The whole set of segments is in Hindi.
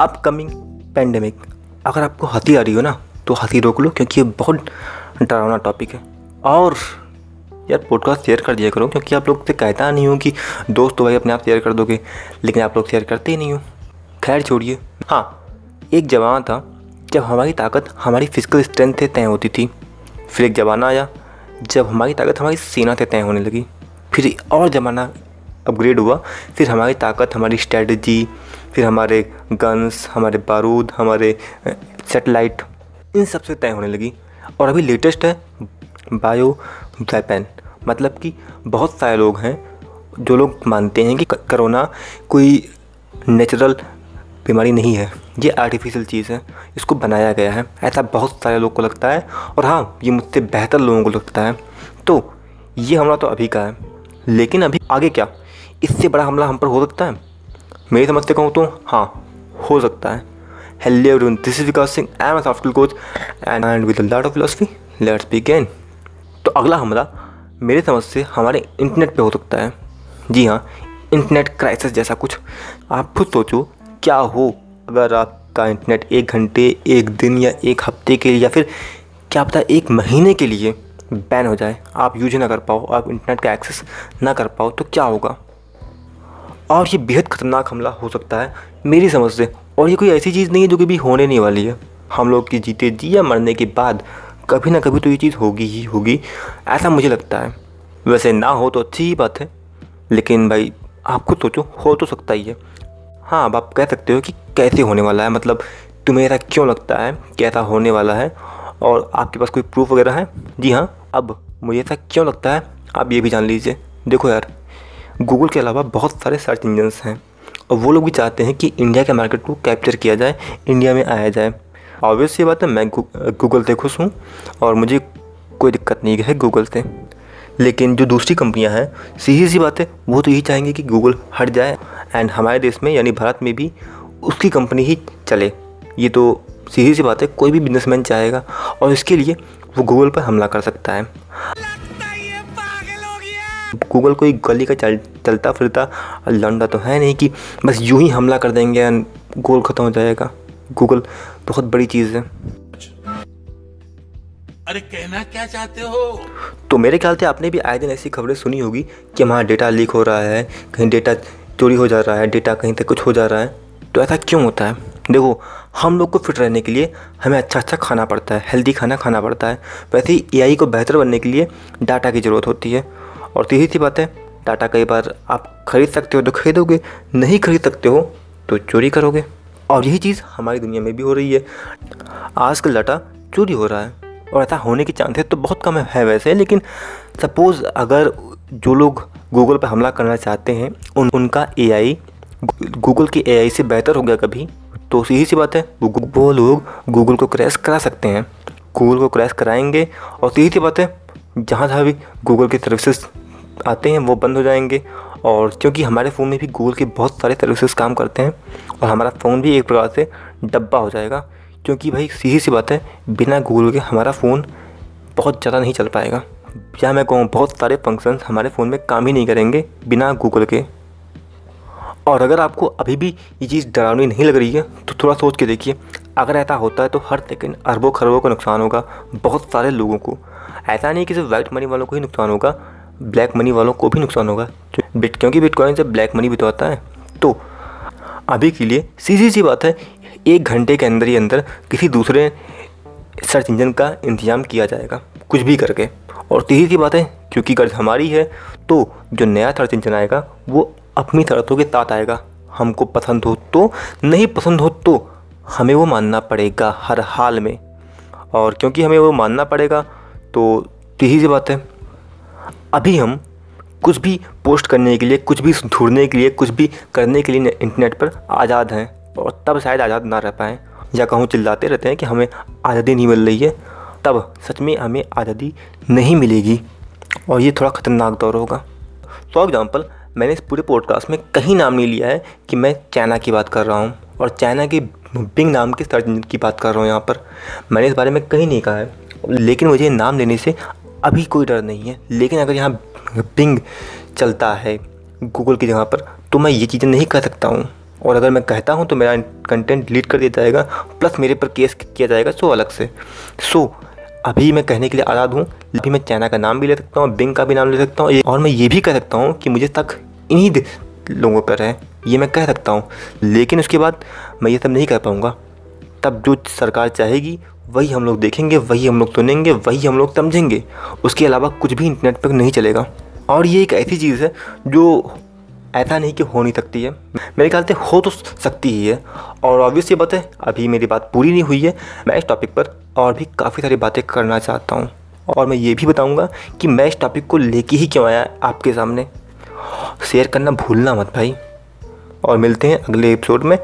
अपकमिंग पेंडेमिक अगर आपको हँसी आ रही हो ना तो हँसी रोक लो, क्योंकि ये बहुत डरावना टॉपिक है। और यार पॉडकास्ट शेयर कर दिया करो, क्योंकि आप लोग से कहता नहीं हूँ कि दोस्त तो भाई, अपने आप शेयर कर दोगे, लेकिन आप लोग शेयर करते ही नहीं हो। खैर, छोड़िए। हाँ एक जमाना था, जब हमारी ताकत हमारी फ़िज़िकल स्ट्रेंथ से तय होती थी। फिर एक ज़माना आया, जब हमारी ताकत हमारी सेना से तय होने लगी। फिर और ज़माना अपग्रेड हुआ, फिर हमारी ताकत, हमारी स्ट्रेटजी फिर हमारे गन्स हमारे बारूद, हमारे सेटेलाइट इन सबसे तय होने लगी। और अभी लेटेस्ट है बायो वेपन मतलब कि बहुत सारे लोग हैं जो लोग मानते हैं कि करोना कोई नेचुरल बीमारी नहीं है। ये आर्टिफिशियल चीज़ है, इसको बनाया गया है। ऐसा बहुत सारे लोग को लगता है। और हाँ ये मुझसे बेहतर लोगों को लगता है। तो ये हमला तो अभी का है। लेकिन अभी आगे क्या? इससे बड़ा हमला हम पर हो सकता है? मेरी समझ से कहूँ तो हाँ हो सकता है। Hello everyone this is Vikas Singh I am a software coach and and with lot of philosophy let's begin तो अगला हमला मेरे समझ से हमारे इंटरनेट पे हो सकता है। जी हाँ इंटरनेट क्राइसिस जैसा कुछ। आप खुद सोचो, क्या हो अगर आपका इंटरनेट एक घंटे, एक दिन या एक हफ़्ते के लिए या फिर क्या पता एक महीने के लिए बैन हो जाए। आप यूज़ ना कर पाओ, आप इंटरनेट का एक्सेस ना कर पाओ तो क्या होगा? और ये बेहद ख़तरनाक हमला हो सकता है, मेरी समझ से। और ये कोई ऐसी चीज़ नहीं है जो कि होने नहीं वाली है। हम लोग की जीते जी या मरने के बाद कभी ना कभी तो ये चीज़ होगी ही होगी, ऐसा मुझे लगता है। वैसे ना हो तो अच्छी ही बात है, लेकिन भाई आप खुद सोचो, हो तो सकता ही है। हाँ अब आप कह सकते हो कि कैसे होने वाला है मतलब तुम्हें ऐसा क्यों लगता है कि ऐसा होने वाला है? और आपके पास कोई प्रूफ वगैरह है? जी हाँ अब मुझे ऐसा क्यों लगता है? आप ये भी जान लीजिए। देखो यार। गूगल के अलावा बहुत सारे सर्च इंजन्स हैं। और वो लोग भी चाहते हैं कि इंडिया के मार्केट को कैप्चर किया जाए इंडिया में आया जाए। ऑब्वियस ये बात है मैं गूगल से खुश हूँ और मुझे कोई दिक्कत नहीं है गूगल से। लेकिन जो दूसरी कंपनियाँ हैं सीधी सी बात है वो तो यही चाहेंगे कि गूगल हट जाए एंड हमारे देश में यानी भारत में भी उसकी कंपनी ही चले। ये तो सीधी सी बात है कोई भी बिजनेसमैन चाहेगा और इसके लिए वो गूगल पर हमला कर सकता है। गूगल कोई गली का चल चलता फिरता लंडा तो है नहीं कि बस यूँ ही हमला कर देंगे गोल ख़त्म हो जाएगा। गूगल बहुत बड़ी चीज़ है। अरे कहना क्या चाहते हो? तो मेरे ख्याल से आपने भी आए दिन ऐसी खबरें सुनी होगी कि हमारा डेटा लीक हो रहा है कहीं डेटा चोरी हो जा रहा है डेटा कहीं तक कुछ हो जा रहा है। तो ऐसा क्यों होता है? देखो हम लोग को फिट रहने के लिए हमें अच्छा अच्छा खाना पड़ता है हेल्दी खाना खाना पड़ता है। वैसे ही एआई को बेहतर बनने के लिए डाटा की ज़रूरत होती है। और तीसरी सी बात है डाटा कई बार आप खरीद सकते हो तो खरीदोगे, नहीं खरीद सकते हो तो चोरी करोगे। और यही चीज़ हमारी दुनिया में भी हो रही है। आजकल डाटा चोरी हो रहा है, और ऐसा होने के चांसेस तो बहुत कम है वैसे, लेकिन सपोज़ अगर जो लोग गूगल पर हमला करना चाहते हैं, उन, उनका एआई गूगल की एआई से बेहतर हो गया कभी तो सीधी सी बात है। वो लोग गूगल को क्रैश करा सकते हैं। गूगल को क्रैश कराएँगे, और सीधी सी बात है, जहाँ जहाँ भी गूगल की सर्विसेज़ आते हैं, वो बंद हो जाएँगे। और क्योंकि हमारे फ़ोन में भी गूगल के बहुत सारे सर्विसेज़ काम करते हैं, और हमारा फ़ोन भी एक प्रकार से डब्बा हो जाएगा। क्योंकि भाई, सीधी सी बात है, बिना गूगल के हमारा फ़ोन बहुत ज़्यादा नहीं चल पाएगा। या मैं कहूँ, बहुत सारे फ़ंक्शंस हमारे फ़ोन में काम ही नहीं करेंगे बिना गूगल के। और अगर आपको अभी भी ये चीज़ डरावनी नहीं लग रही है तो थोड़ा सोच के देखिए। अगर ऐसा होता है तो हर सेकेंड अरबों खरबों का नुकसान होगा, बहुत सारे लोगों को। ऐसा नहीं कि सिर्फ़ वाइट मनी वालों को ही नुकसान होगा ब्लैक मनी वालों को भी नुकसान होगा। बिट क्योंकि बिटकॉइन से ब्लैक मनी भी तो आता है। तो अभी के लिए सीधी सी बात है, एक घंटे के अंदर ही अंदर किसी दूसरे सर्च इंजन का इंतज़ाम किया जाएगा, कुछ भी करके। और तीसरी सी बात है, क्योंकि कर्ज हमारी है तो जो नया सर्च इंजन आएगा, वो अपनी शर्तों के साथ आएगा। हमको पसंद हो तो नहीं पसंद हो तो हमें वो मानना पड़ेगा हर हाल में। और क्योंकि हमें वो मानना पड़ेगा तो तीसरी सी बात है अभी हम कुछ भी पोस्ट करने के लिए, कुछ भी ढूँढने के लिए, कुछ भी करने के लिए इंटरनेट पर आज़ाद हैं और तब शायद आज़ाद ना रह पाएँ। या कहूँ चिल्लाते रहते हैं कि हमें आज़ादी नहीं मिल रही है, तब सच में हमें आज़ादी नहीं मिलेगी। और ये थोड़ा ख़तरनाक दौर होगा। फॉर एग्ज़ाम्पल मैंने इस पूरे पॉडकास्ट में कहीं नाम नहीं लिया है कि मैं चाइना की बात कर रहा हूँ और चाइना के बिंग नाम के सर्च की बात कर रहा हूँ यहाँ पर। मैंने इस बारे में कहीं नहीं कहा है, लेकिन मुझे नाम लेने से अभी कोई डर नहीं है, लेकिन अगर यहाँ बिंग चलता है गूगल की जगह पर तो मैं ये चीज़ें नहीं कर सकता हूँ। और अगर मैं कहता हूँ तो मेरा कंटेंट डिलीट कर दिया जाएगा प्लस मेरे पर केस किया जाएगा सो अलग से। सो अभी मैं कहने के लिए आज़ाद हूँ, अभी मैं चाइना का नाम भी ले सकता हूँ बिंग का भी नाम ले सकता हूँ, और मैं ये भी कह सकता हूँ कि मुझे तक इन्हीं लोगों पर है, ये मैं कह सकता हूँ। लेकिन उसके बाद मैं ये सब नहीं कर पाऊँगा। तब जो सरकार चाहेगी वही हम लोग देखेंगे, वही हम लोग सुनेंगे, वही हम लोग समझेंगे। उसके अलावा कुछ भी इंटरनेट पर नहीं चलेगा। और ये एक ऐसी चीज़ है जो ऐसा नहीं कि हो नहीं सकती है। मेरे ख्याल से हो तो सकती ही है। और ऑब्वियस ये बात है, अभी मेरी बात पूरी नहीं हुई है। मैं इस टॉपिक पर और भी काफ़ी सारी बातें करना चाहता हूँ। और मैं ये भी बताऊँगा कि मैं इस टॉपिक को लेके ही क्यों आया आपके सामने। शेयर करना भूलना मत भाई। और मिलते हैं अगले एपिसोड में।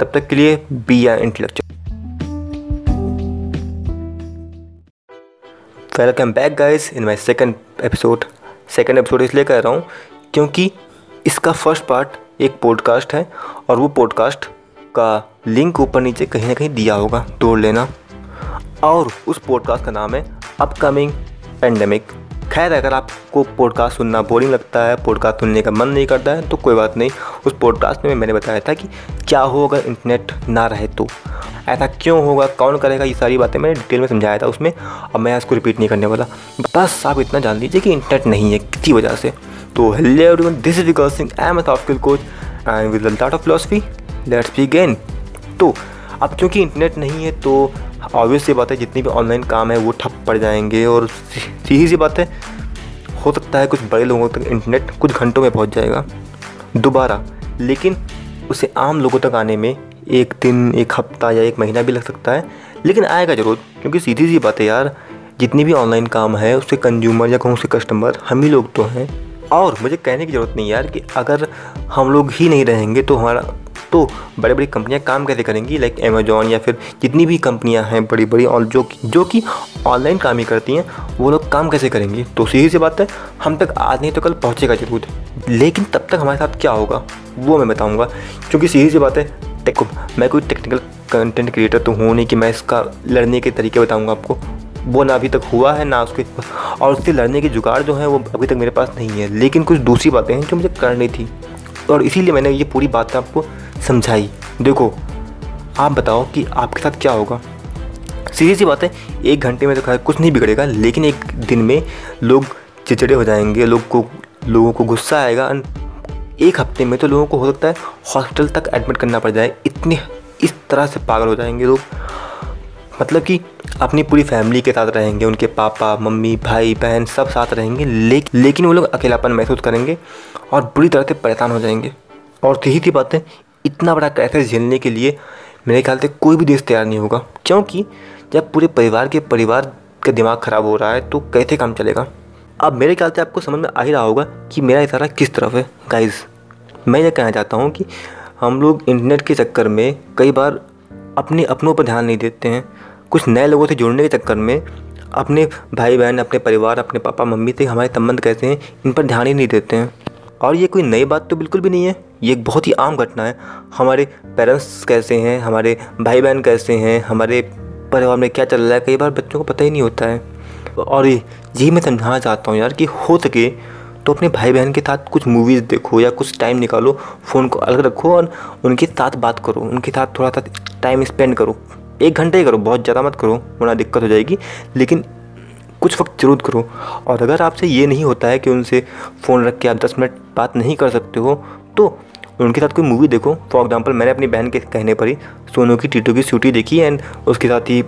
तब तक के लिए बी या intellectual welcome back guys in my second episode. Second episode इसलिए कह रहा हूँ क्योंकि इसका फ़र्स्ट पार्ट एक पॉडकास्ट है और वो पॉडकास्ट का लिंक ऊपर नीचे कहीं ना कहीं दिया होगा, तोड़ लेना। और उस पॉडकास्ट का नाम है अपकमिंग पेंडेमिक। खैर, अगर आपको पॉडकास्ट सुनना बोरिंग लगता है पॉडकास्ट सुनने का मन नहीं करता है तो कोई बात नहीं। उस पॉडकास्ट में मैंने बताया था कि क्या हो अगर इंटरनेट ना रहे तो। ऐसा क्यों होगा? कौन करेगा? ये सारी बातें मैंने डिटेल में समझाया था उसमें, अब मैं इसको रिपीट नहीं करने वाला। बस आप इतना जान लीजिए कि इंटरनेट नहीं है किसी वजह से। तो hello everyone this is Vikas Singh I am a coach and with lot of philosophy let's begin तो अब क्योंकि इंटरनेट नहीं है तो ऑब्वियस सी बात है, जितनी भी ऑनलाइन काम है, वो ठप पड़ जाएँगे और सीधी सी बात है, हो सकता है कुछ बड़े लोगों तक इंटरनेट कुछ घंटों में पहुँच जाएगा, दोबारा। लेकिन उसे आम लोगों तक आने में एक दिन, एक हफ़्ता या एक महीना भी लग सकता है, लेकिन आएगा ज़रूर, क्योंकि सीधी सी बात है यार, जितनी भी ऑनलाइन काम है, उससे कंज्यूमर या कहूँ से कस्टमर हम ही लोग तो हैं। और मुझे कहने की ज़रूरत नहीं यार कि अगर हम लोग ही नहीं रहेंगे तो हमारा तो बड़ी बड़ी कंपनियाँ काम कैसे करेंगी? लाइक अमेजोन या फिर जितनी भी कंपनियाँ हैं बड़ी बड़ी और जो जो कि ऑनलाइन काम ही करती हैं, वो लोग काम कैसे करेंगी? तो सीधी सी बात है, हम तक आज नहीं तो कल पहुँचेगा ज़रूर। लेकिन तब तक हमारे साथ क्या होगा, वो मैं बताऊँगा। क्योंकि सीधी सी बात है, देखो, मैं कोई टेक्निकल कंटेंट क्रिएटर तो हूँ नहीं कि मैं इसका लड़ने के तरीके बताऊँगा आपको। वो ना अभी तक हुआ है, ना उसके, और उससे लड़ने की जुगाड़ जो है, वो अभी तक मेरे पास नहीं है। लेकिन कुछ दूसरी बातें हैं जो मुझे करनी थी। और इसीलिए मैंने ये पूरी बात आपको समझाई। देखो आप बताओ कि आपके साथ क्या होगा। सीधी सी बात है एक घंटे में तो खैर कुछ नहीं बिगड़ेगा लेकिन एक दिन में लोग चिचड़े हो जाएँगे लोग को लोगों को गुस्सा आएगा। एक हफ़्ते में तो लोगों को हो सकता है हॉस्पिटल तक एडमिट करना पड़ जाए। इतने इस तरह से पागल हो जाएँगे लोग। मतलब कि अपनी पूरी फैमिली के साथ रहेंगे उनके पापा मम्मी भाई बहन सब साथ रहेंगे ले, लेकिन वो लोग अकेलापन महसूस करेंगे और बुरी तरह से परेशान हो जाएँगे। और यही थी बात है इतना बड़ा कैसे झेलने के लिए, मेरे ख्याल से कोई भी देश तैयार नहीं होगा। क्योंकि जब पूरे परिवार के परिवार का दिमाग ख़राब हो रहा है तो कैसे काम चलेगा? अब मेरे ख्याल से आपको समझ में आ ही रहा होगा कि मेरा इशारा किस तरफ़ है। गाइज़ मैं ये कहना चाहता हूँ कि हम लोग इंटरनेट के चक्कर में कई बार अपने अपनों पर ध्यान नहीं देते हैं। कुछ नए लोगों से जुड़ने के चक्कर में अपने भाई बहन अपने परिवार, अपने पापा, मम्मी से हमारे संबंध कैसे हैं, इन पर ध्यान ही नहीं देते हैं। और ये कोई नई बात तो बिल्कुल भी नहीं है। ये एक बहुत ही आम घटना है। हमारे पेरेंट्स कैसे हैं? हमारे भाई बहन कैसे हैं? हमारे परिवार में क्या चल रहा है? कई बार बच्चों को पता ही नहीं होता है। और यही मैं समझाना चाहता हूँ यार कि हो सके तो अपने भाई बहन के साथ कुछ मूवीज़ देखो या कुछ टाइम निकालो फ़ोन को अलग रखो और उनके साथ बात करो। उनके साथ थोड़ा सा टाइम स्पेंड करो। एक घंटे ही करो, बहुत ज़्यादा मत करो, वरना दिक्कत हो जाएगी। लेकिन कुछ वक्त ज़रूर करो और अगर आपसे ये नहीं होता है कि उनसे फ़ोन रख के आप दस मिनट बात नहीं कर सकते हो तो उनके साथ कोई मूवी देखो फॉर एग्ज़ाम्पल मैंने अपनी बहन के कहने पर ही सोनू की, टीटू की सूटी देखी एंड उसके साथ ही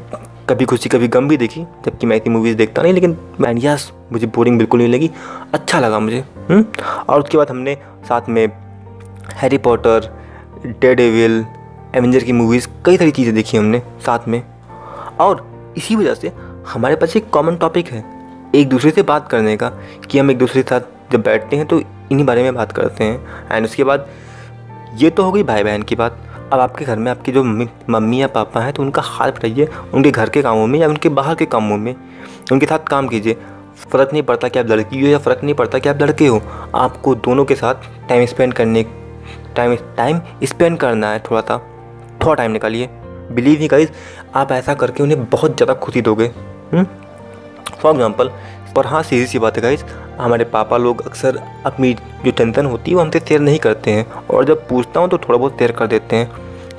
कभी खुशी, कभी गम भी देखी, जबकि मैं इतनी मूवीज़ देखता नहीं, लेकिन मैन यस मुझे बोरिंग बिल्कुल नहीं लगी अच्छा लगा मुझे हुँ? हम्म? और उसके बाद हमने साथ में Harry Potter dead evil avenger की मूवीज़ कई सारी चीज़ें देखी हमने साथ में और इसी वजह से हमारे पास एक कॉमन टॉपिक है, एक दूसरे से बात करने का, कि हम एक दूसरे के साथ जब बैठते हैं तो इन्हीं बारे में बात करते हैं। एंड उसके बाद ये तो हो गई भाई बहन की बात। अब आपके घर में आपके जो मम्मी या पापा हैं तो उनका हाल बताइए। उनके घर के कामों में या उनके बाहर के कामों में? उनके साथ काम कीजिए। फ़र्क नहीं पड़ता कि आप लड़की हो या फ़र्क नहीं पड़ता कि आप लड़के हो। आपको दोनों के साथ टाइम स्पेंड करने टाइम टाइम स्पेंड करना है थोड़ा सा थोड़ा टाइम निकालिए। बिलीव ही गाइज़ आप ऐसा करके उन्हें बहुत ज़्यादा खुशी दोगे। फॉर एग्ज़ाम्पल पर हाँ सीधी सी बात है गाइस हमारे पापा लोग अक्सर अपनी जो टेंशन होती है वो हमसे शेयर नहीं करते हैं। और जब पूछता हूँ तो थोड़ा बहुत शेयर कर देते हैं।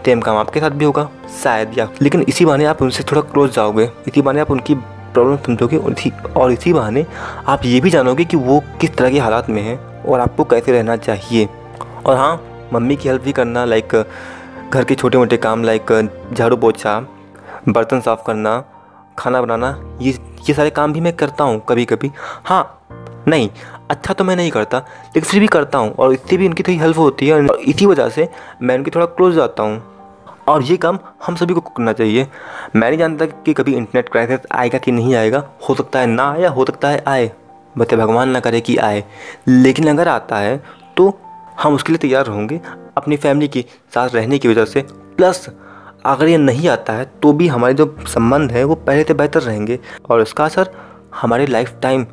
सेम काम आपके साथ भी होगा, शायद या। लेकिन इसी बहाने आप उनसे थोड़ा क्लोज जाओगे। इसी बहाने आप उनकी प्रॉब्लम समझोगे उसी और इसी बहाने आप ये भी जानोगे कि वो किस तरह के हालात में हैं और आपको कैसे रहना चाहिए। और हाँ मम्मी की हेल्प भी करना लाइक घर के छोटे मोटे काम लाइक झाड़ू पोछा बर्तन साफ़ करना खाना बनाना, ये ये सारे काम भी मैं करता हूँ कभी कभी हाँ नहीं अच्छा तो मैं नहीं करता, लेकिन फिर भी करता हूँ और इससे भी उनकी थोड़ी हेल्प होती है और इसी वजह से मैं उनकी थोड़ा क्लोज जाता हूँ। और ये काम हम सभी को करना चाहिए। मैं नहीं जानता कि कभी इंटरनेट क्राइसिस आएगा कि नहीं आएगा, हो सकता है ना आया हो सकता है आए। बच्चे भगवान ना करे कि आए। लेकिन अगर आता है तो हम उसके लिए तैयार होंगे, अपनी फैमिली के साथ रहने की वजह से। प्लस अगर ये नहीं आता है तो भी हमारे जो संबंध है वो पहले से बेहतर रहेंगे। और इसका असर हमारे लाइफ टाइम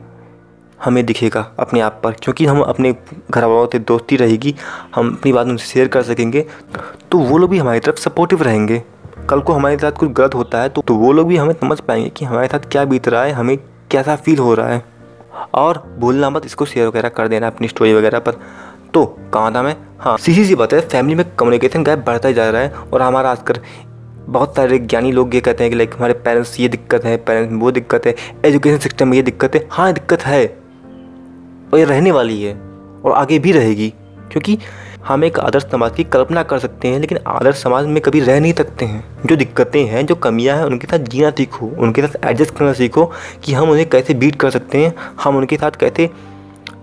हमें दिखेगा अपने आप पर। क्योंकि हम अपने घर वालों से दोस्ती रहेगी हम अपनी बात उनसे शेयर कर सकेंगे तो वो लोग भी हमारी तरफ़ सपोर्टिव रहेंगे। कल को हमारे साथ कुछ गलत होता है तो, तो वो लोग भी हमें समझ पाएँगे कि हमारे साथ क्या बीत रहा है हमें कैसा फील हो रहा है। और भूलना मत इसको शेयर वगैरह कर देना अपनी स्टोरी वगैरह पर। तो कहाँ था मैं? हाँ सीधी सी बात है फैमिली में कम्युनिकेशन गैप बढ़ता ही जा रहा है और हमारा आजकल बहुत सारे ज्ञानी लोग ये कहते हैं कि लाइक हमारे पेरेंट्स ये दिक्कत है पेरेंट्स वो दिक्कत है एजुकेशन सिस्टम में ये दिक्कत है। हाँ दिक्कत है और ये रहने वाली है और आगे भी रहेगी क्योंकि हम एक आदर्श समाज की कल्पना कर सकते हैं, लेकिन आदर्श समाज में कभी रह नहीं सकते हैं। जो दिक्कतें हैं, जो कमियाँ हैं, उनके साथ जीना सीखो, उनके साथ एडजस्ट करना सीखो कि हम उन्हें कैसे बीट कर सकते हैं, हम उनके साथ कैसे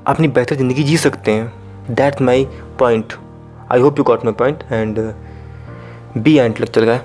अपनी बेहतर ज़िंदगी जी सकते हैं। That's my point I hope you got my point and be and लग चल गाय